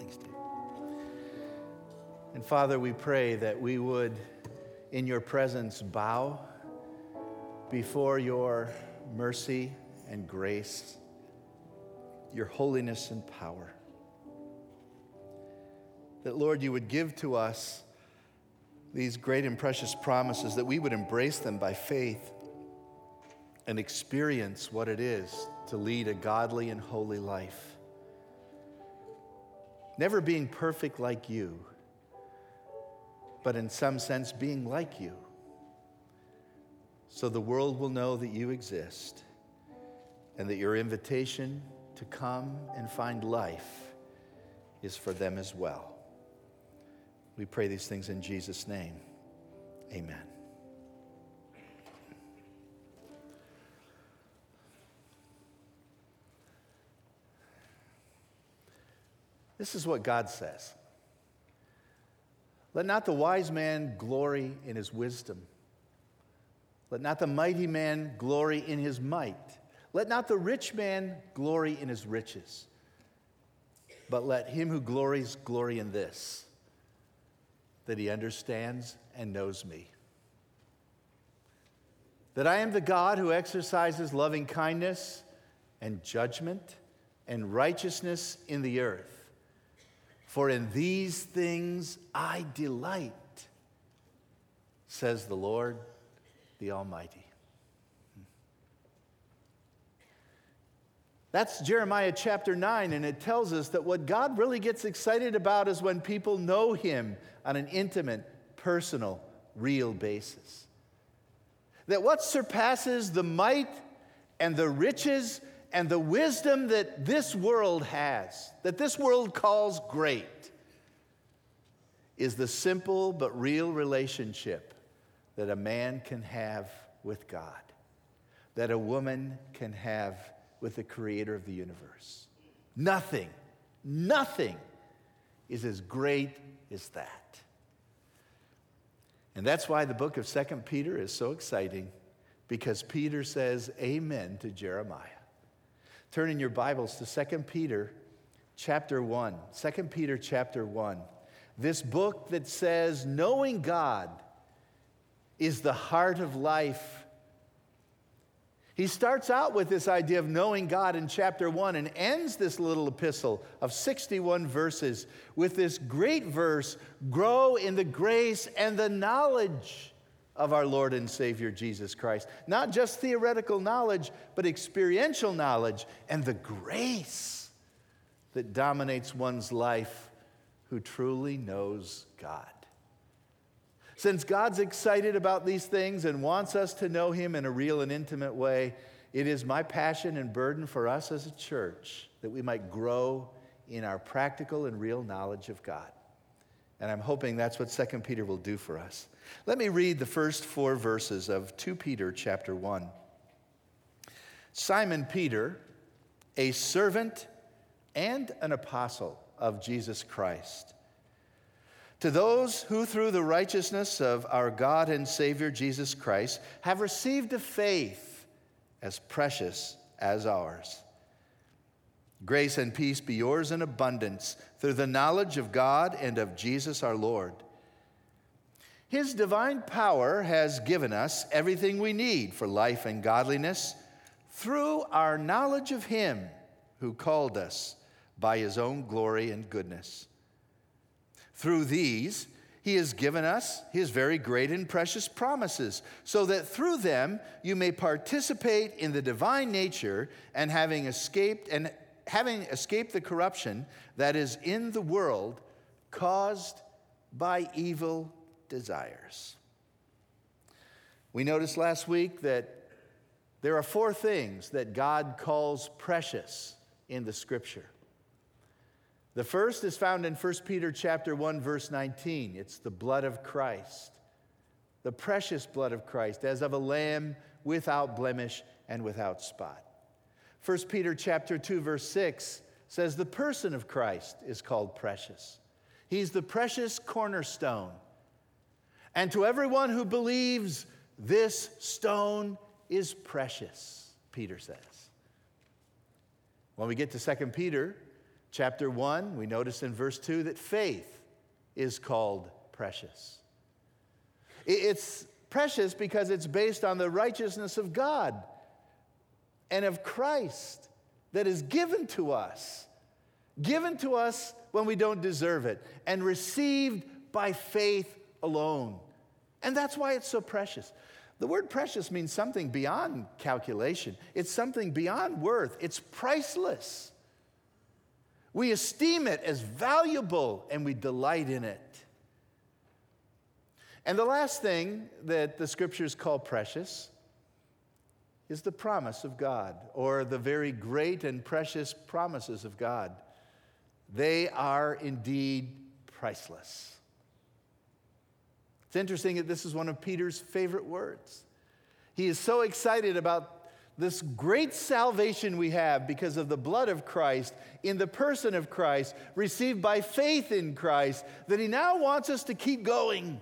Thanks, Dave. And Father, we pray that we would, in your presence, bow before your mercy and grace, your holiness and power. That, Lord, you would give to us these great and precious promises, that we would embrace them by faith and experience what it is to lead a godly and holy life. Never being perfect like you, but in some sense being like you. So the world will know that you exist and that your invitation to come and find life is for them as well. We pray these things in Jesus' name. Amen. This is what God says Let not the wise man glory in his wisdom, let not the mighty man glory in his might, let not the rich man glory in his riches, but let him who glories glory in this, that he understands and knows me. That I am the God who exercises loving kindness and judgment and righteousness in the earth. For in these things I delight, says the Lord, the Almighty. That's Jeremiah chapter 9, and it tells us that what God really gets excited about is when people know Him on an intimate, personal, real basis. That what surpasses the might and the riches and the wisdom that this world has, that this world calls great, is the simple but real relationship that a man can have with God, that a woman can have with the creator of the universe. Nothing, nothing is as great as that. And that's why the book of Second Peter is so exciting because Peter says amen to Jeremiah. Turn in your Bibles to 2 Peter chapter 1. 2 Peter chapter 1. This book that says knowing God is the heart of life. He starts out with this idea of knowing God in chapter 1 and ends this little epistle of 61 verses with this great verse grow in the grace and the knowledge of our Lord and Savior Jesus Christ. Not just theoretical knowledge, but experiential knowledge and the grace that dominates one's life who truly knows God. Since God's excited about these things and wants us to know Him in a real and intimate way, it is my passion and burden for us as a church that we might grow in our practical and real knowledge of God. And I'm hoping that's what 2 Peter will do for us. Let me read the first four verses of 2 Peter chapter 1. Simon Peter, a servant and an apostle of Jesus Christ, to those who through the righteousness of our God and Savior Jesus Christ have received a faith as precious as ours. Grace and peace be yours in abundance through the knowledge of God and of Jesus our Lord. His divine power has given us everything we need for life and godliness through our knowledge of Him who called us by His own glory and goodness. Through these, he has given us his very great and precious promises, so that through them you may participate in the divine nature and having escaped and having escaped the corruption that is in the world caused by evil desires. We noticed last week that there are four things that God calls precious in the scripture. The first is found in 1 Peter chapter 1 verse 19. It's the blood of Christ. The precious blood of Christ as of a lamb without blemish and without spot. 1 Peter chapter 2 verse 6 says the person of Christ is called precious. He's the precious cornerstone. And to everyone who believes this stone is precious, Peter says. When we get to 2 Peter, Chapter 1, we notice in verse 2 that faith is called precious. It's precious because it's based on the righteousness of God and of Christ that is given to us, given to us when we don't deserve it, and received by faith alone. And that's why it's so precious. The word precious means something beyond calculation, it's something beyond worth, it's priceless. We esteem it as valuable and we delight in it. And the last thing that the scriptures call precious is the promise of God, or the very great and precious promises of God. They are indeed priceless. It's interesting that this is one of Peter's favorite words. He is so excited about this great salvation we have because of the blood of Christ in the person of Christ, received by faith in Christ, that he now wants us to keep going.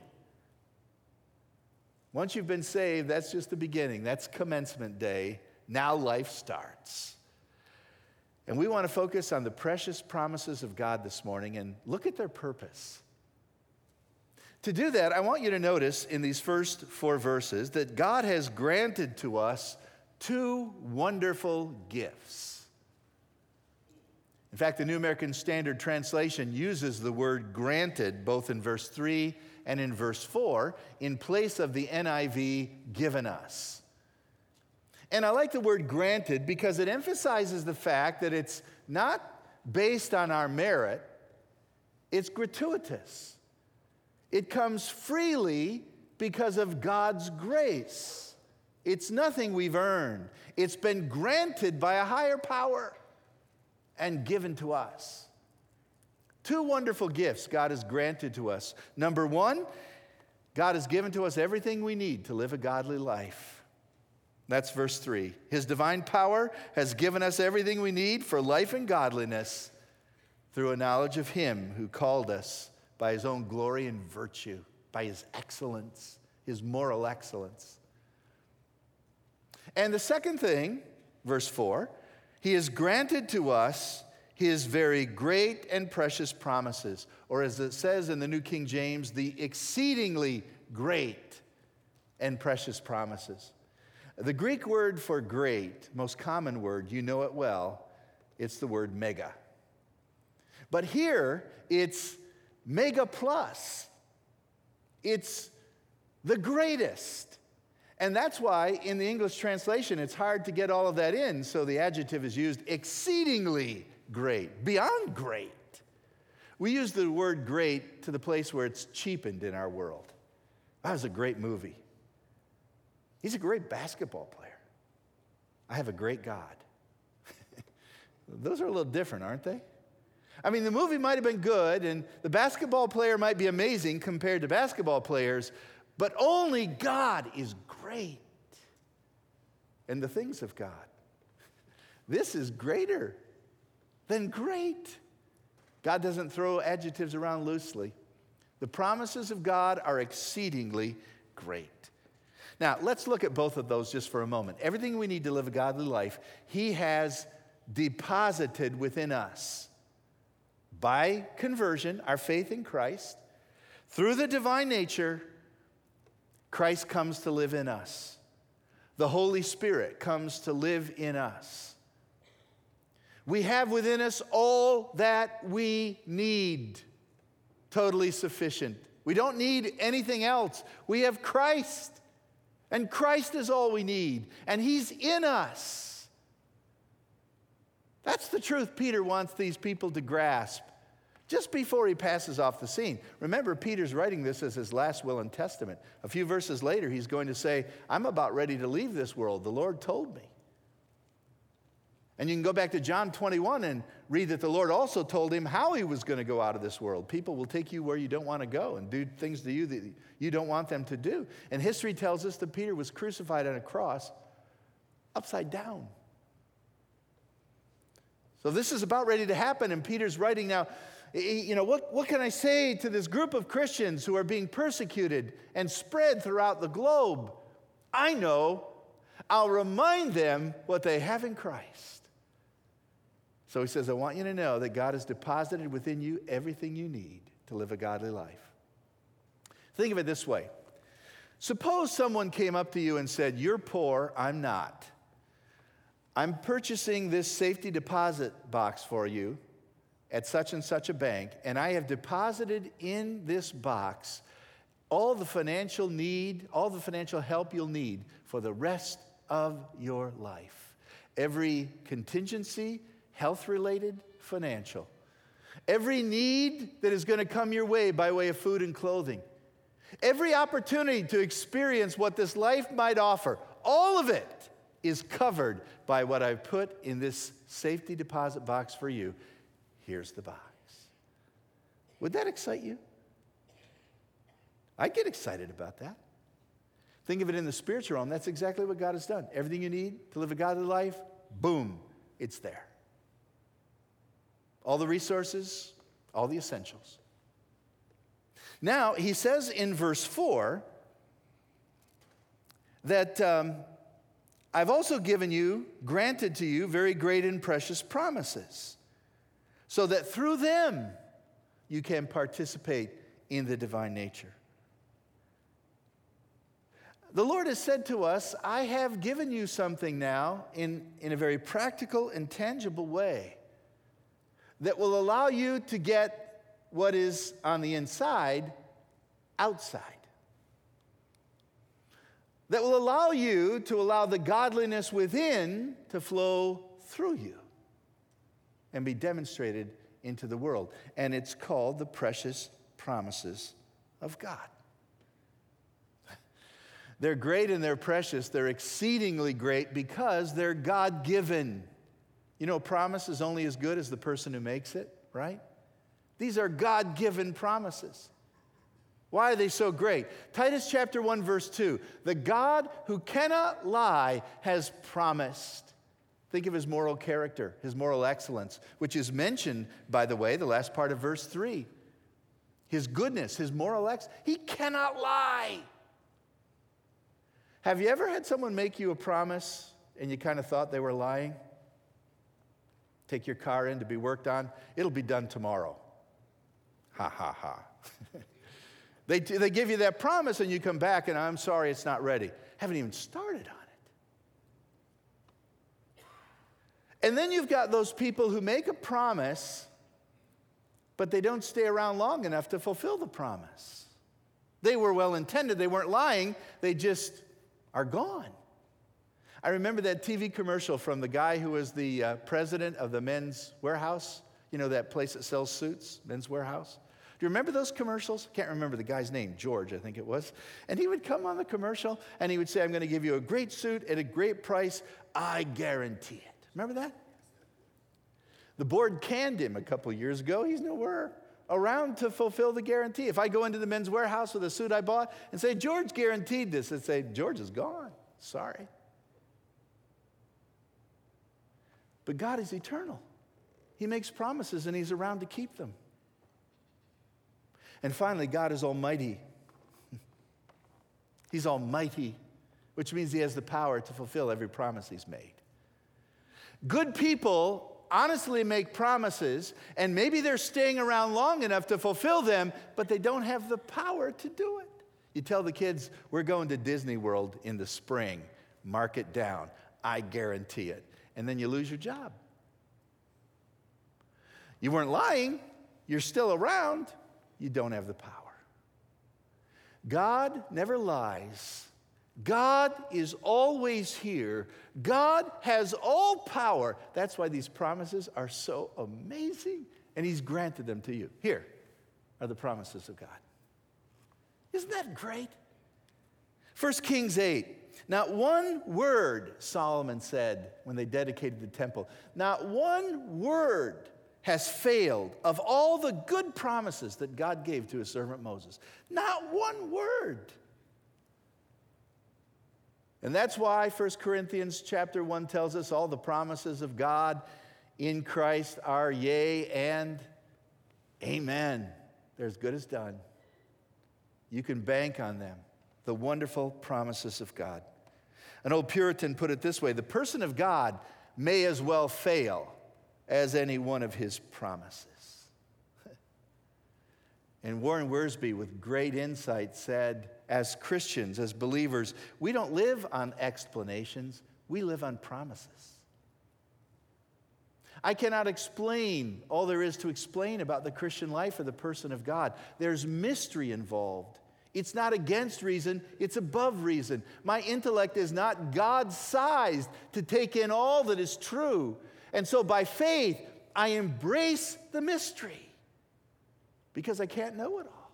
Once you've been saved, that's just the beginning. That's commencement day. Now life starts. And we want to focus on the precious promises of God this morning and look at their purpose. To do that, I want you to notice in these first four verses that God has granted to us two wonderful gifts. In fact, the New American Standard Translation uses the word granted both in verse 3 and in verse 4 in place of the NIV given us. And I like the word granted because it emphasizes the fact that it's not based on our merit, it's gratuitous. It comes freely because of God's grace. It's nothing we've earned, it's been granted by a higher power and given to us. Two wonderful gifts God has granted to us. Number one, God has given to us everything we need to live a godly life. That's verse 3. His divine power has given us everything we need for life and godliness through a knowledge of Him who called us by His own glory and virtue, by His excellence, His moral excellence. And the second thing, verse 4, He has granted to us his very great and precious promises, or as it says in the New King James, the exceedingly great and precious promises. The Greek word for great, most common word, you know it well, it's the word mega. But here, it's mega plus. It's the greatest. And that's why in the English translation, it's hard to get all of that in, so the adjective is used exceedingly great, beyond great. We use the word great to the place where it's cheapened in our world. That was a great movie. He's a great basketball player. I have a great God. Those are a little different, aren't they? I mean, the movie might have been good, and the basketball player might be amazing compared to basketball players, but only God is great. And the things of God. This is greater than great. God doesn't throw adjectives around loosely. The promises of God are exceedingly great. Now, let's look at both of those just for a moment. Everything we need to live a godly life, He has deposited within us by conversion, our faith in Christ. Through the divine nature, Christ comes to live in us. The Holy Spirit comes to live in us. We have within us all that we need, totally sufficient. We don't need anything else. We have Christ, and Christ is all we need, and He's in us. That's the truth Peter wants these people to grasp just before he passes off the scene. Remember, Peter's writing this as his last will and testament. A few verses later, he's going to say, I'm about ready to leave this world. The Lord told me. And you can go back to John 21 and read that the Lord also told him how he was going to go out of this world. People will take you where you don't want to go and do things to you that you don't want them to do. And history tells us that Peter was crucified on a cross upside down. So this is about ready to happen, and Peter's writing now. You know, what, what can I say to this group of Christians who are being persecuted and spread throughout the globe? I know I'll remind them what they have in Christ. So he says, I want you to know that God has deposited within you everything you need to live a godly life. Think of it this way Suppose someone came up to you and said, You're poor, I'm not. I'm purchasing this safety deposit box for you at such and such a bank, and I have deposited in this box all the financial need, all the financial help you'll need for the rest of your life. Every contingency, health related, financial. Every need that is going to come your way by way of food and clothing. Every opportunity to experience what this life might offer, all of it is covered by what I've put in this safety deposit box for you. Here's the box. Would that excite you? I get excited about that. Think of it in the spiritual realm. That's exactly what God has done. Everything you need to live a godly life, boom, it's there. All the resources, all the essentials. Now, he says in verse 4 that um, I've also given you, granted to you, very great and precious promises, so that through them you can participate in the divine nature. The Lord has said to us, I have given you something now in, in a very practical and tangible way that will allow you to get what is on the inside outside. That will allow you to allow the godliness within to flow through you and be demonstrated into the world. And it's called the precious promises of God. They're great and they're precious. They're exceedingly great because they're God given. You know, a promise is only as good as the person who makes it, right? These are God given promises. Why are they so great? Titus chapter 1, verse 2 The God who cannot lie has promised. Think of his moral character, his moral excellence, which is mentioned, by the way, the last part of verse 3. His goodness, his moral excellence. He cannot lie. Have you ever had someone make you a promise and you kind of thought they were lying? Take your car in to be worked on, it'll be done tomorrow. Ha ha ha. they, they give you that promise and you come back and I'm sorry it's not ready. Haven't even started on it. And then you've got those people who make a promise, but they don't stay around long enough to fulfill the promise. They were well intended, they weren't lying, they just are gone. I remember that TV commercial from the guy who was the uh, president of the Men's Wearhouse, You know, that place that sells suits, Men's Wearhouse? Do you remember those commercials? Can't remember the guy's name, George, I think it was. And he would come on the commercial and he would say, I'm going to give you a great suit at a great price. I guarantee it. Remember that? The board canned him a couple years ago. He's nowhere around to fulfill the guarantee. If I go into the Men's Wearhouse with a suit I bought and say, George guaranteed this, they'd say, George is gone. Sorry. But God is eternal. He makes promises and He's around to keep them. And finally, God is almighty. He's almighty, which means He has the power to fulfill every promise He's made. Good people honestly make promises, and maybe they're staying around long enough to fulfill them, but they don't have the power to do it. You tell the kids, We're going to Disney World in the spring, mark it down. I guarantee it and then you lose your job. You weren't lying, you're still around, you don't have the power. God never lies. God is always here. God has all power. That's why these promises are so amazing, and He's granted them to you. Here are the promises of God. Isn't that great? 1 Kings 8. Not one word, Solomon said when they dedicated the temple, not one word has failed of all the good promises that God gave to his servant Moses. Not one word. And that's why 1 Corinthians chapter 1 tells us all the promises of God in Christ are yea and amen. They're as good as done. You can bank on them, the wonderful promises of God. An old Puritan put it this way the person of God may as well fail as any one of his promises. And Warren Wiersbe, with great insight, said, as Christians, as believers, we don't live on explanations, we live on promises. I cannot explain all there is to explain about the Christian life or the person of God. There's mystery involved. It's not against reason, it's above reason. My intellect is not God sized to take in all that is true. And so by faith, I embrace the mystery because I can't know it all.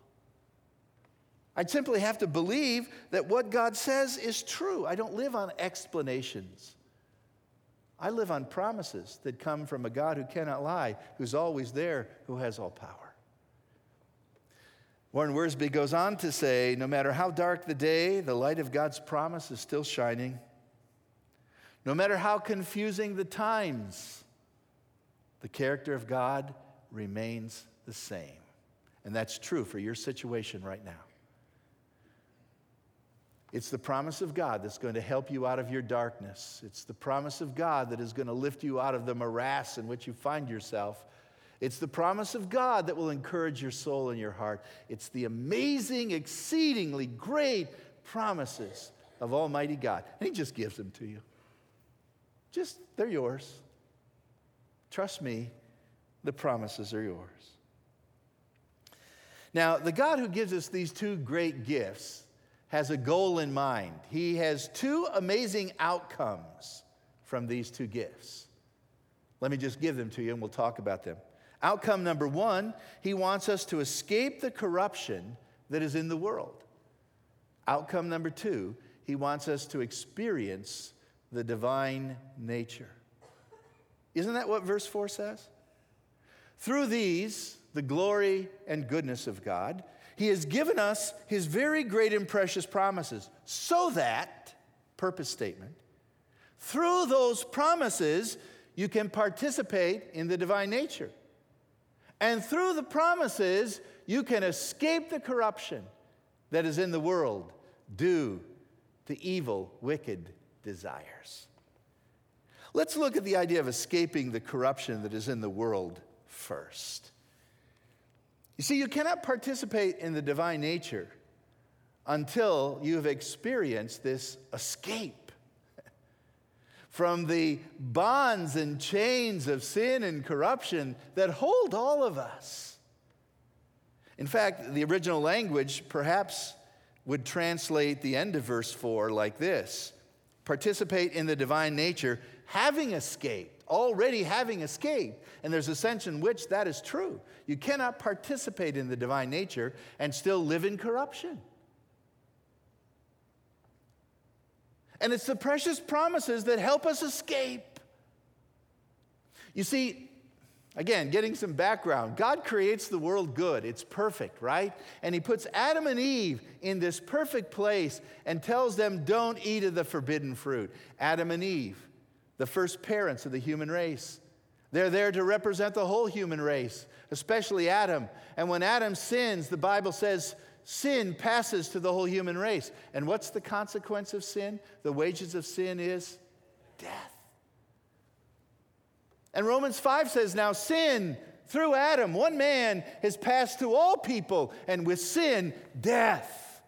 I simply have to believe that what God says is true. I don't live on explanations. I live on promises that come from a God who cannot lie, who's always there, who has all power. Warren Wiersbe goes on to say no matter how dark the day, the light of God's promise is still shining. No matter how confusing the times, the character of God remains the same. And that's true for your situation right now. It's the promise of God that's going to help you out of your darkness. It's the promise of God that is going to lift you out of the morass in which you find yourself. It's the promise of God that will encourage your soul and your heart. It's the amazing, exceedingly great promises of Almighty God. And He just gives them to you. Just, they're yours. Trust me, the promises are yours. Now, the God who gives us these two great gifts, has a goal in mind. He has two amazing outcomes from these two gifts. Let me just give them to you and we'll talk about them. Outcome number one, he wants us to escape the corruption that is in the world. Outcome number two, he wants us to experience the divine nature. Isn't that what verse 4 says? Through these, the glory and goodness of God, he has given us His very great and precious promises so that, purpose statement, through those promises, you can participate in the divine nature. And through the promises, you can escape the corruption that is in the world due to evil, wicked desires. Let's look at the idea of escaping the corruption that is in the world first. You see, you cannot participate in the divine nature until you have experienced this escape from the bonds and chains of sin and corruption that hold all of us. In fact, the original language perhaps would translate the end of verse 4 like this participate in the divine nature, having escaped, already having escaped. And there's a sense in which that is true. You cannot participate in the divine nature and still live in corruption. And it's the precious promises that help us escape. You see, Again, getting some background. God creates the world good. It's perfect, right? And He puts Adam and Eve in this perfect place and tells them, don't eat of the forbidden fruit. Adam and Eve, the first parents of the human race. They're there to represent the whole human race, especially Adam. And when Adam sins, the Bible says sin passes to the whole human race. And what's the consequence of sin? The wages of sin is death. And Romans 5 says, Now sin through Adam, one man, has passed to all people, and with sin, death.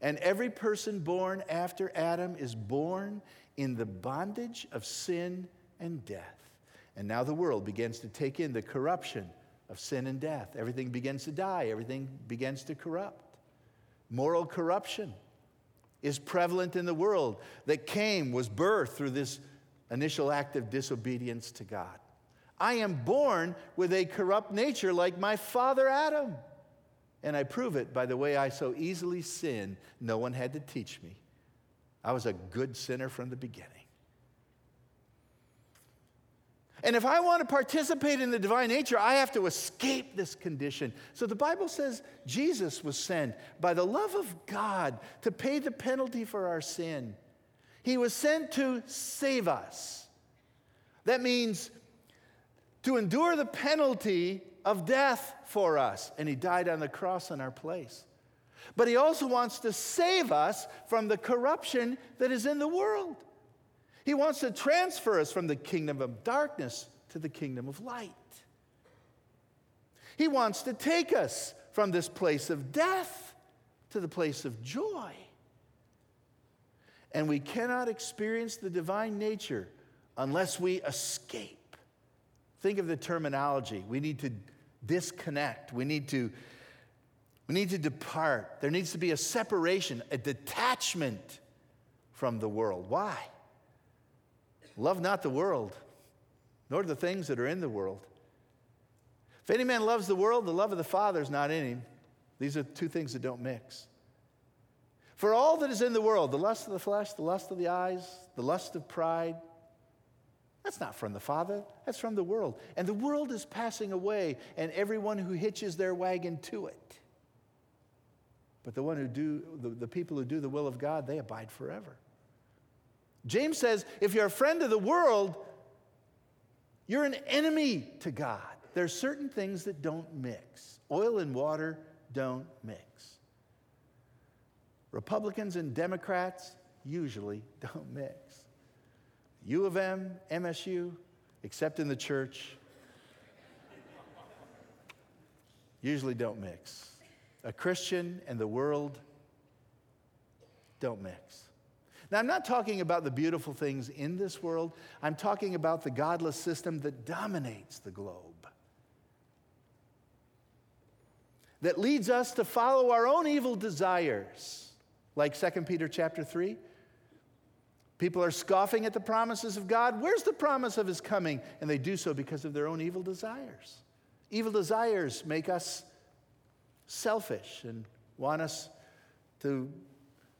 And every person born after Adam is born in the bondage of sin and death. And now the world begins to take in the corruption of sin and death. Everything begins to die, everything begins to corrupt. Moral corruption is prevalent in the world that came, was birthed through this initial act of disobedience to God. I am born with a corrupt nature like my father Adam. And I prove it by the way I so easily sin. No one had to teach me. I was a good sinner from the beginning. And if I want to participate in the divine nature, I have to escape this condition. So the Bible says Jesus was sent by the love of God to pay the penalty for our sin. He was sent to save us. That means to endure the penalty of death for us. And He died on the cross in our place. But He also wants to save us from the corruption that is in the world. He wants to transfer us from the kingdom of darkness to the kingdom of light. He wants to take us from this place of death to the place of joy. And we cannot experience the divine nature unless we escape. Think of the terminology. We need to disconnect. We need to we need to depart. There needs to be a separation, a detachment from the world. Why? Love not the world, nor the things that are in the world. If any man loves the world, the love of the Father is not in him. These are two things that don't mix. For all that is in the world, the lust of the flesh, the lust of the eyes, the lust of pride, that's not from the Father, that's from the world. And the world is passing away, and everyone who hitches their wagon to it. But the one who do the, the people who do the will of God, they abide forever. James says, if you're a friend of the world, you're an enemy to God. There's certain things that don't mix. Oil and water don't mix. Republicans and Democrats usually don't mix. U of M, MSU, except in the church, usually don't mix. A Christian and the world don't mix. Now, I'm not talking about the beautiful things in this world, I'm talking about the godless system that dominates the globe. That leads us to follow our own evil desires. Like 2 Peter chapter 3. People are scoffing at the promises of God. Where's the promise of his coming? And they do so because of their own evil desires. Evil desires make us selfish and want us to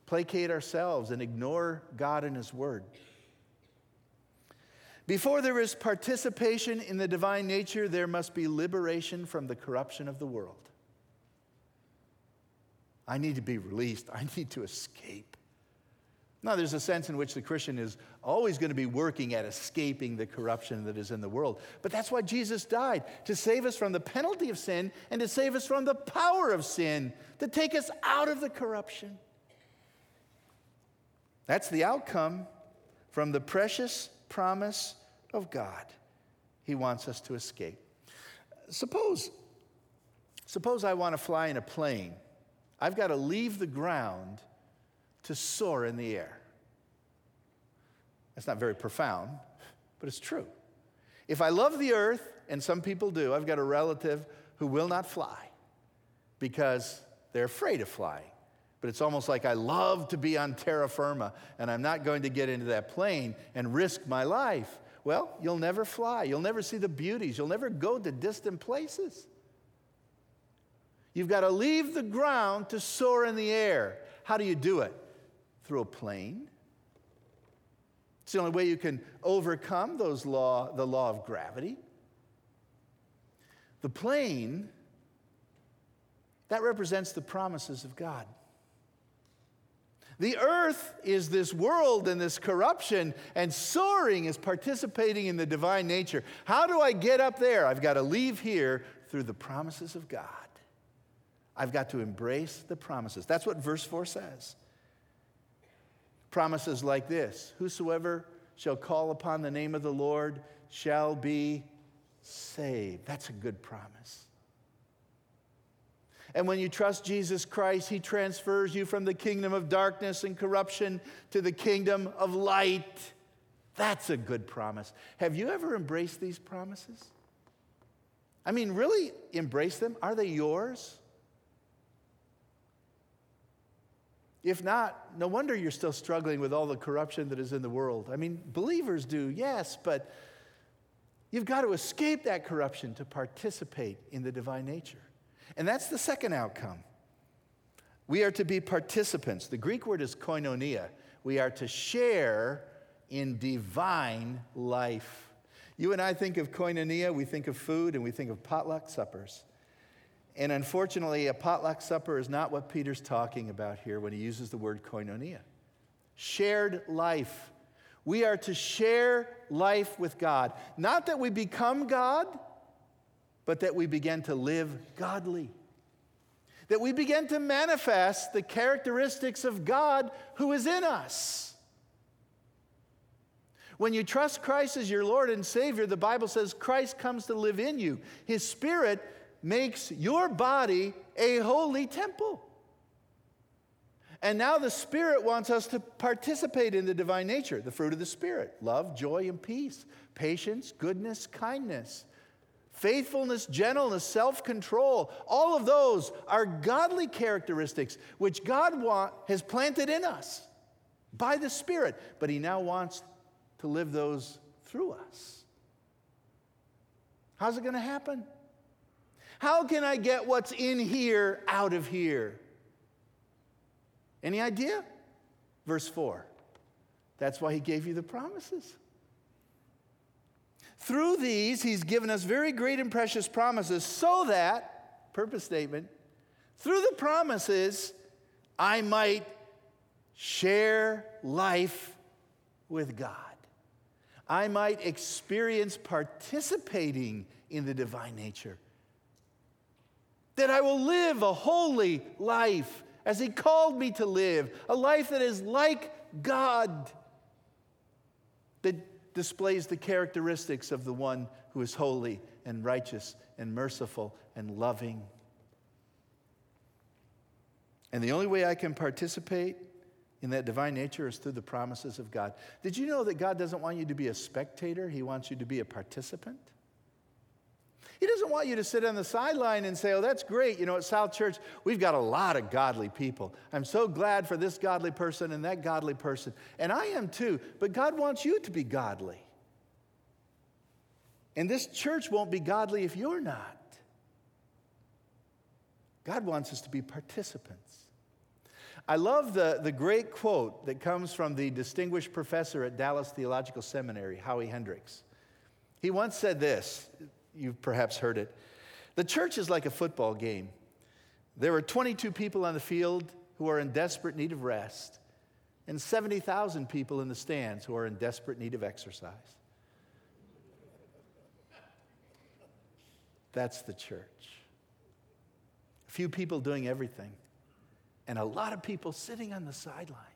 placate ourselves and ignore God and His Word. Before there is participation in the divine nature, there must be liberation from the corruption of the world. I need to be released, I need to escape. Now, there's a sense in which the Christian is always going to be working at escaping the corruption that is in the world. But that's why Jesus died to save us from the penalty of sin and to save us from the power of sin, to take us out of the corruption. That's the outcome from the precious promise of God. He wants us to escape. Suppose, suppose I want to fly in a plane. I've got to leave the ground to soar in the air. That's not very profound, but it's true. If I love the earth, and some people do, I've got a relative who will not fly because they're afraid of flying. But it's almost like I love to be on terra firma and I'm not going to get into that plane and risk my life. Well, you'll never fly. You'll never see the beauties. You'll never go to distant places. You've got to leave the ground to soar in the air. How do you do it? Through a plane. It's the only way you can overcome those law, the law of gravity. The plane, that represents the promises of God. The earth is this world and this corruption, and soaring is participating in the divine nature. How do I get up there? I've got to leave here through the promises of God. I've got to embrace the promises. That's what verse 4 says. Promises like this Whosoever shall call upon the name of the Lord shall be saved. That's a good promise. And when you trust Jesus Christ, He transfers you from the kingdom of darkness and corruption to the kingdom of light. That's a good promise. Have you ever embraced these promises? I mean, really embrace them? Are they yours? If not, no wonder you're still struggling with all the corruption that is in the world. I mean, believers do, yes, but you've got to escape that corruption to participate in the divine nature. And that's the second outcome. We are to be participants. The Greek word is koinonia. We are to share in divine life. You and I think of koinonia, we think of food, and we think of potluck suppers. And unfortunately, a potluck supper is not what Peter's talking about here when he uses the word koinonia. Shared life. We are to share life with God. Not that we become God, but that we begin to live godly. That we begin to manifest the characteristics of God who is in us. When you trust Christ as your Lord and Savior, the Bible says Christ comes to live in you. His Spirit makes your body a holy temple. And now the Spirit wants us to participate in the divine nature, the fruit of the Spirit love, joy, and peace, patience, goodness, kindness, faithfulness, gentleness, self control. All of those are godly characteristics which God want, has planted in us by the Spirit, but He now wants to live those through us. How's it going to happen? How can I get what's in here out of here? Any idea? Verse 4. That's why he gave you the promises. Through these, he's given us very great and precious promises so that, purpose statement, through the promises, I might share life with God. I might experience participating in the divine nature. That I will live a holy life as He called me to live, a life that is like God, that displays the characteristics of the one who is holy and righteous and merciful and loving. And the only way I can participate in that divine nature is through the promises of God. Did you know that God doesn't want you to be a spectator? He wants you to be a participant. He doesn't want you to sit on the sideline and say, Oh, that's great. You know, at South Church, we've got a lot of godly people. I'm so glad for this godly person and that godly person. And I am too. But God wants you to be godly. And this church won't be godly if you're not. God wants us to be participants. I love the, the great quote that comes from the distinguished professor at Dallas Theological Seminary, Howie Hendricks. He once said this You've perhaps heard it. The church is like a football game. There are 22 people on the field who are in desperate need of rest, and 70,000 people in the stands who are in desperate need of exercise. That's the church. A few people doing everything, and a lot of people sitting on the sidelines.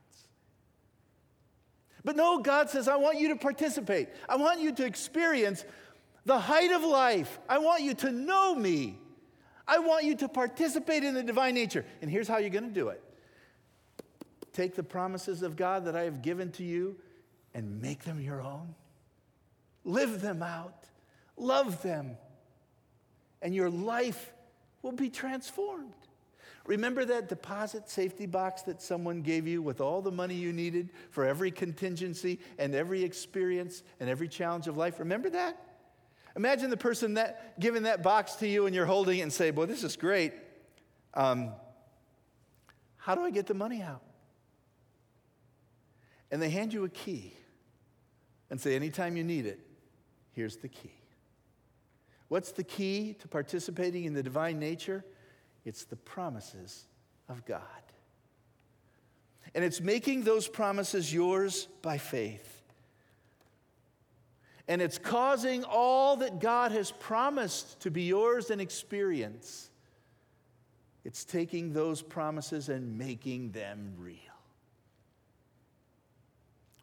But no, God says, I want you to participate. I want you to experience the height of life. I want you to know me. I want you to participate in the divine nature. And here's how you're going to do it take the promises of God that I have given to you and make them your own. Live them out, love them, and your life will be transformed. Remember that deposit safety box that someone gave you with all the money you needed for every contingency and every experience and every challenge of life? Remember that? Imagine the person that giving that box to you and you're holding it and say, Boy, this is great. Um, how do I get the money out? And they hand you a key and say, Anytime you need it, here's the key. What's the key to participating in the divine nature? It's the promises of God. And it's making those promises yours by faith and it's causing all that God has promised to be yours and experience. It's taking those promises and making them real.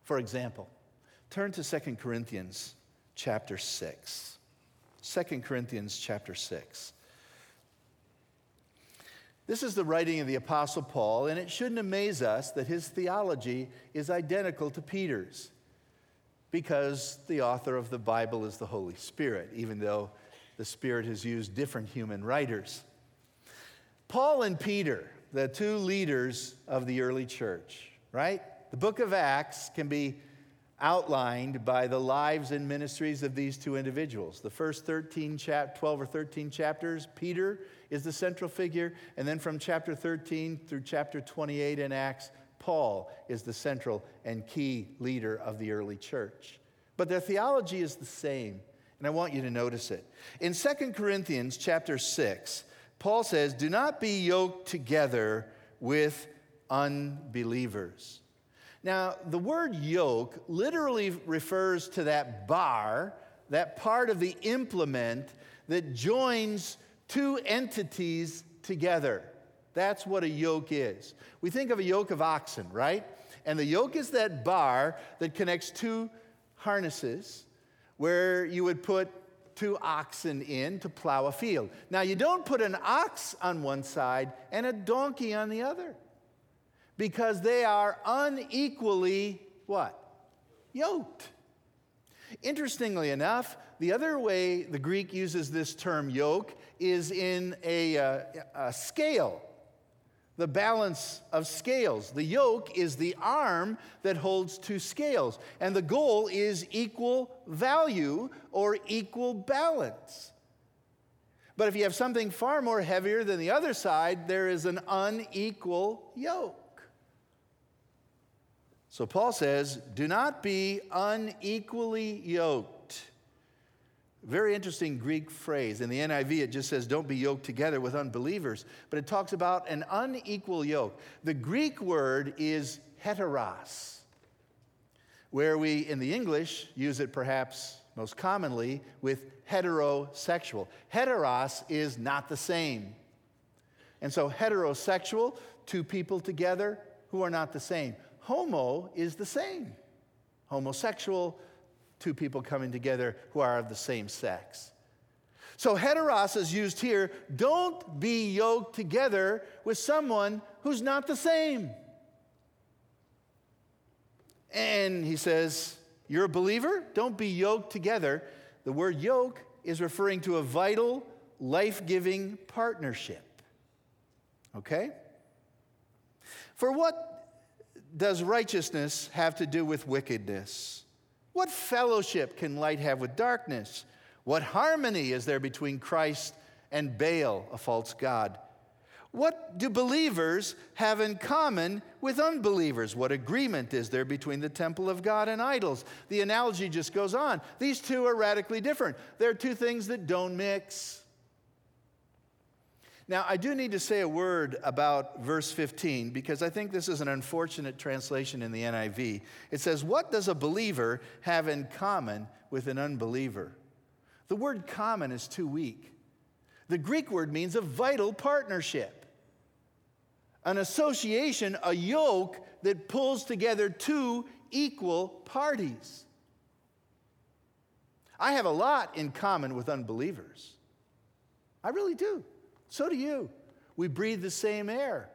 For example, turn to 2 Corinthians chapter 6. 2 Corinthians chapter 6. This is the writing of the Apostle Paul, and it shouldn't amaze us that his theology is identical to Peter's because the author of the Bible is the Holy Spirit, even though the Spirit has used different human writers. Paul and Peter, the two leaders of the early church, right? The book of Acts can be outlined by the lives and ministries of these two individuals. The first 13 chap- 12 or 13 chapters, Peter is the central figure, and then from chapter 13 through chapter 28 in Acts, Paul is the central and key leader of the early church. But their theology is the same, and I want you to notice it. In 2 Corinthians chapter 6, Paul says, Do not be yoked together with unbelievers. Now, the word yoke literally refers to that bar, that part of the implement that joins two entities together. That's what a yoke is. We think of a yoke of oxen, right? And the yoke is that bar that connects two harnesses where you would put two oxen in to plow a field. Now, you don't put an ox on one side and a donkey on the other because they are unequally what? Yoked. Interestingly enough, the other way the Greek uses this term yoke is in a, uh, a scale the balance of scales. The yoke is the arm that holds two scales, and the goal is equal value or equal balance. But if you have something far more heavier than the other side, there is an unequal yoke. So Paul says, do not be unequally yoked. Very interesting Greek phrase. In the NIV, it just says, don't be yoked together with unbelievers, but it talks about an unequal yoke. The Greek word is heteros, where we in the English use it perhaps most commonly with heterosexual. Heteros is not the same. And so, heterosexual, two people together who are not the same. Homo is the same. Homosexual, two people coming together who are of the same sex. So, heteros is used here. Don't be yoked together with someone who's not the same. And he says, You're a believer? Don't be yoked together. The word yoke is referring to a vital, life giving partnership. Okay? For what does righteousness have to do with wickedness? What fellowship can light have with darkness? What harmony is there between Christ and Baal, a false God? What do believers have in common with unbelievers? What agreement is there between the temple of God and idols? The analogy just goes on. These two are radically different. They're two things that don't mix. Now, I do need to say a word about verse 15 because I think this is an unfortunate translation in the NIV. It says, What does a believer have in common with an unbeliever? The word common is too weak. The Greek word means a vital partnership, an association, a yoke that pulls together two equal parties. I have a lot in common with unbelievers. I really do. So do you. We breathe the same air.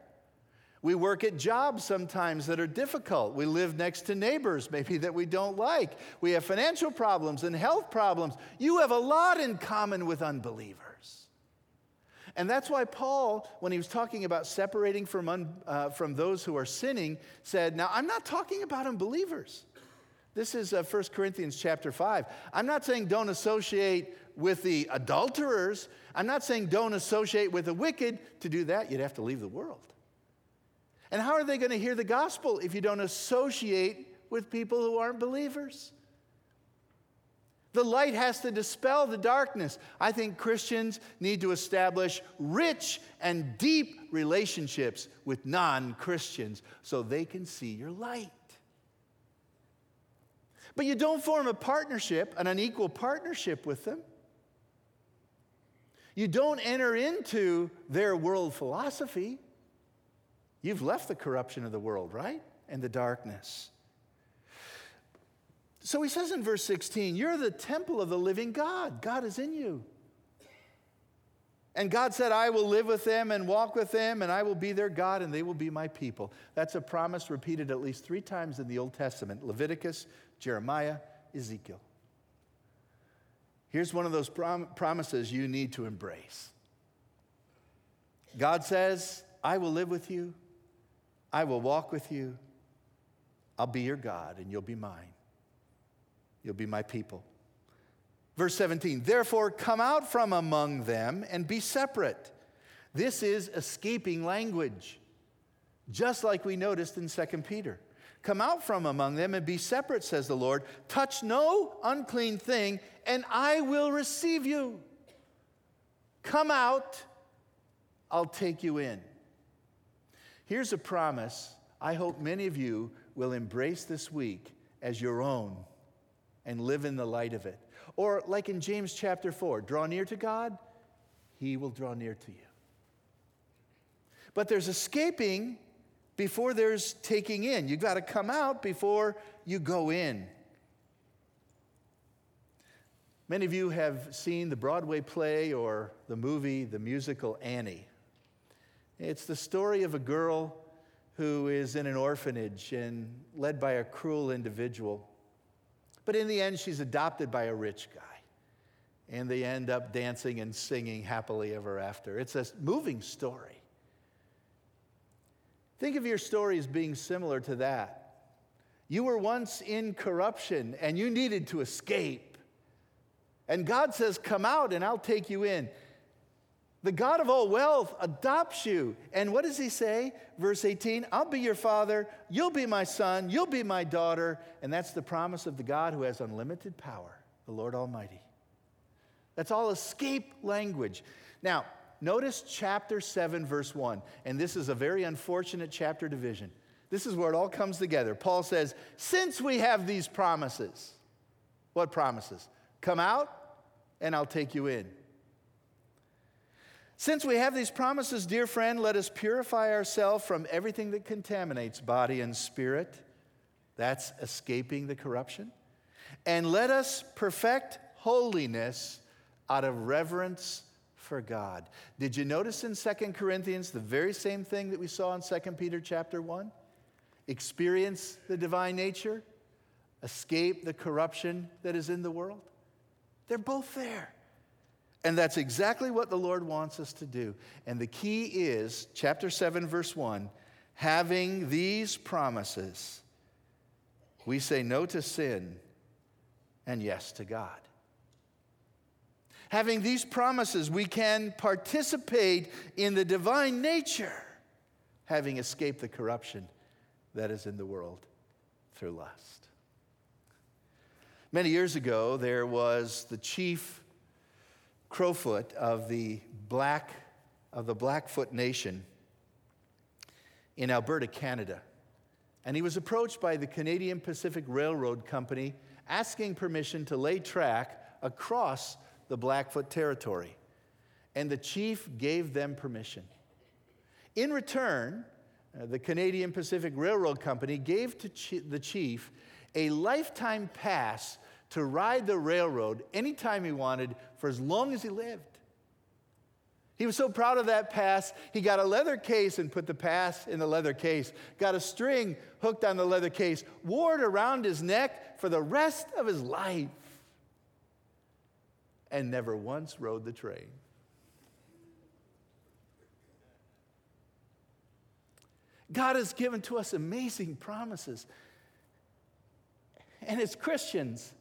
We work at jobs sometimes that are difficult. We live next to neighbors, maybe that we don't like. We have financial problems and health problems. You have a lot in common with unbelievers. And that's why Paul, when he was talking about separating from, un, uh, from those who are sinning, said, Now, I'm not talking about unbelievers. This is uh, 1 Corinthians chapter 5. I'm not saying don't associate with the adulterers. I'm not saying don't associate with the wicked. To do that, you'd have to leave the world. And how are they going to hear the gospel if you don't associate with people who aren't believers? The light has to dispel the darkness. I think Christians need to establish rich and deep relationships with non Christians so they can see your light. But you don't form a partnership, an unequal partnership with them. You don't enter into their world philosophy. You've left the corruption of the world, right? And the darkness. So he says in verse 16, You're the temple of the living God. God is in you. And God said, I will live with them and walk with them, and I will be their God, and they will be my people. That's a promise repeated at least three times in the Old Testament Leviticus, Jeremiah, Ezekiel. Here's one of those prom- promises you need to embrace God says, I will live with you, I will walk with you, I'll be your God, and you'll be mine. You'll be my people. Verse 17, therefore come out from among them and be separate. This is escaping language, just like we noticed in 2 Peter. Come out from among them and be separate, says the Lord. Touch no unclean thing, and I will receive you. Come out, I'll take you in. Here's a promise I hope many of you will embrace this week as your own and live in the light of it. Or, like in James chapter 4, draw near to God, he will draw near to you. But there's escaping before there's taking in. You've got to come out before you go in. Many of you have seen the Broadway play or the movie, the musical Annie. It's the story of a girl who is in an orphanage and led by a cruel individual. But in the end, she's adopted by a rich guy. And they end up dancing and singing happily ever after. It's a moving story. Think of your story as being similar to that. You were once in corruption and you needed to escape. And God says, Come out and I'll take you in. The God of all wealth adopts you. And what does he say? Verse 18 I'll be your father, you'll be my son, you'll be my daughter. And that's the promise of the God who has unlimited power, the Lord Almighty. That's all escape language. Now, notice chapter 7, verse 1. And this is a very unfortunate chapter division. This is where it all comes together. Paul says, Since we have these promises, what promises? Come out and I'll take you in. Since we have these promises, dear friend, let us purify ourselves from everything that contaminates body and spirit. That's escaping the corruption. And let us perfect holiness out of reverence for God. Did you notice in Second Corinthians the very same thing that we saw in Second Peter chapter 1? Experience the divine nature, escape the corruption that is in the world. They're both there. And that's exactly what the Lord wants us to do. And the key is, chapter 7, verse 1 having these promises, we say no to sin and yes to God. Having these promises, we can participate in the divine nature, having escaped the corruption that is in the world through lust. Many years ago, there was the chief Crowfoot of the Black of the Blackfoot Nation in Alberta, Canada. And he was approached by the Canadian Pacific Railroad Company asking permission to lay track across the Blackfoot territory. And the chief gave them permission. In return, uh, the Canadian Pacific Railroad Company gave to the chief a lifetime pass to ride the railroad anytime he wanted for as long as he lived. He was so proud of that pass, he got a leather case and put the pass in the leather case, got a string hooked on the leather case, wore it around his neck for the rest of his life, and never once rode the train. God has given to us amazing promises. And as Christians,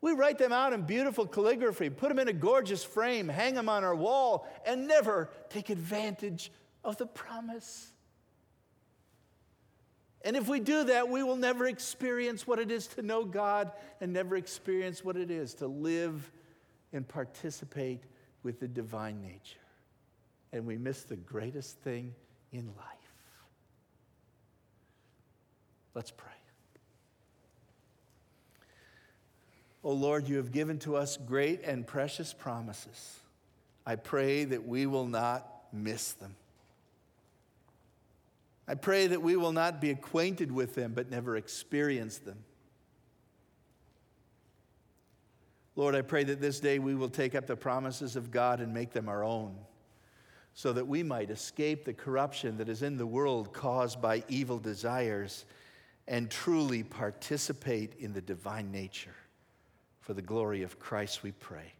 we write them out in beautiful calligraphy, put them in a gorgeous frame, hang them on our wall, and never take advantage of the promise. And if we do that, we will never experience what it is to know God and never experience what it is to live and participate with the divine nature. And we miss the greatest thing in life. Let's pray. Oh Lord, you have given to us great and precious promises. I pray that we will not miss them. I pray that we will not be acquainted with them but never experience them. Lord, I pray that this day we will take up the promises of God and make them our own so that we might escape the corruption that is in the world caused by evil desires and truly participate in the divine nature. For the glory of Christ, we pray.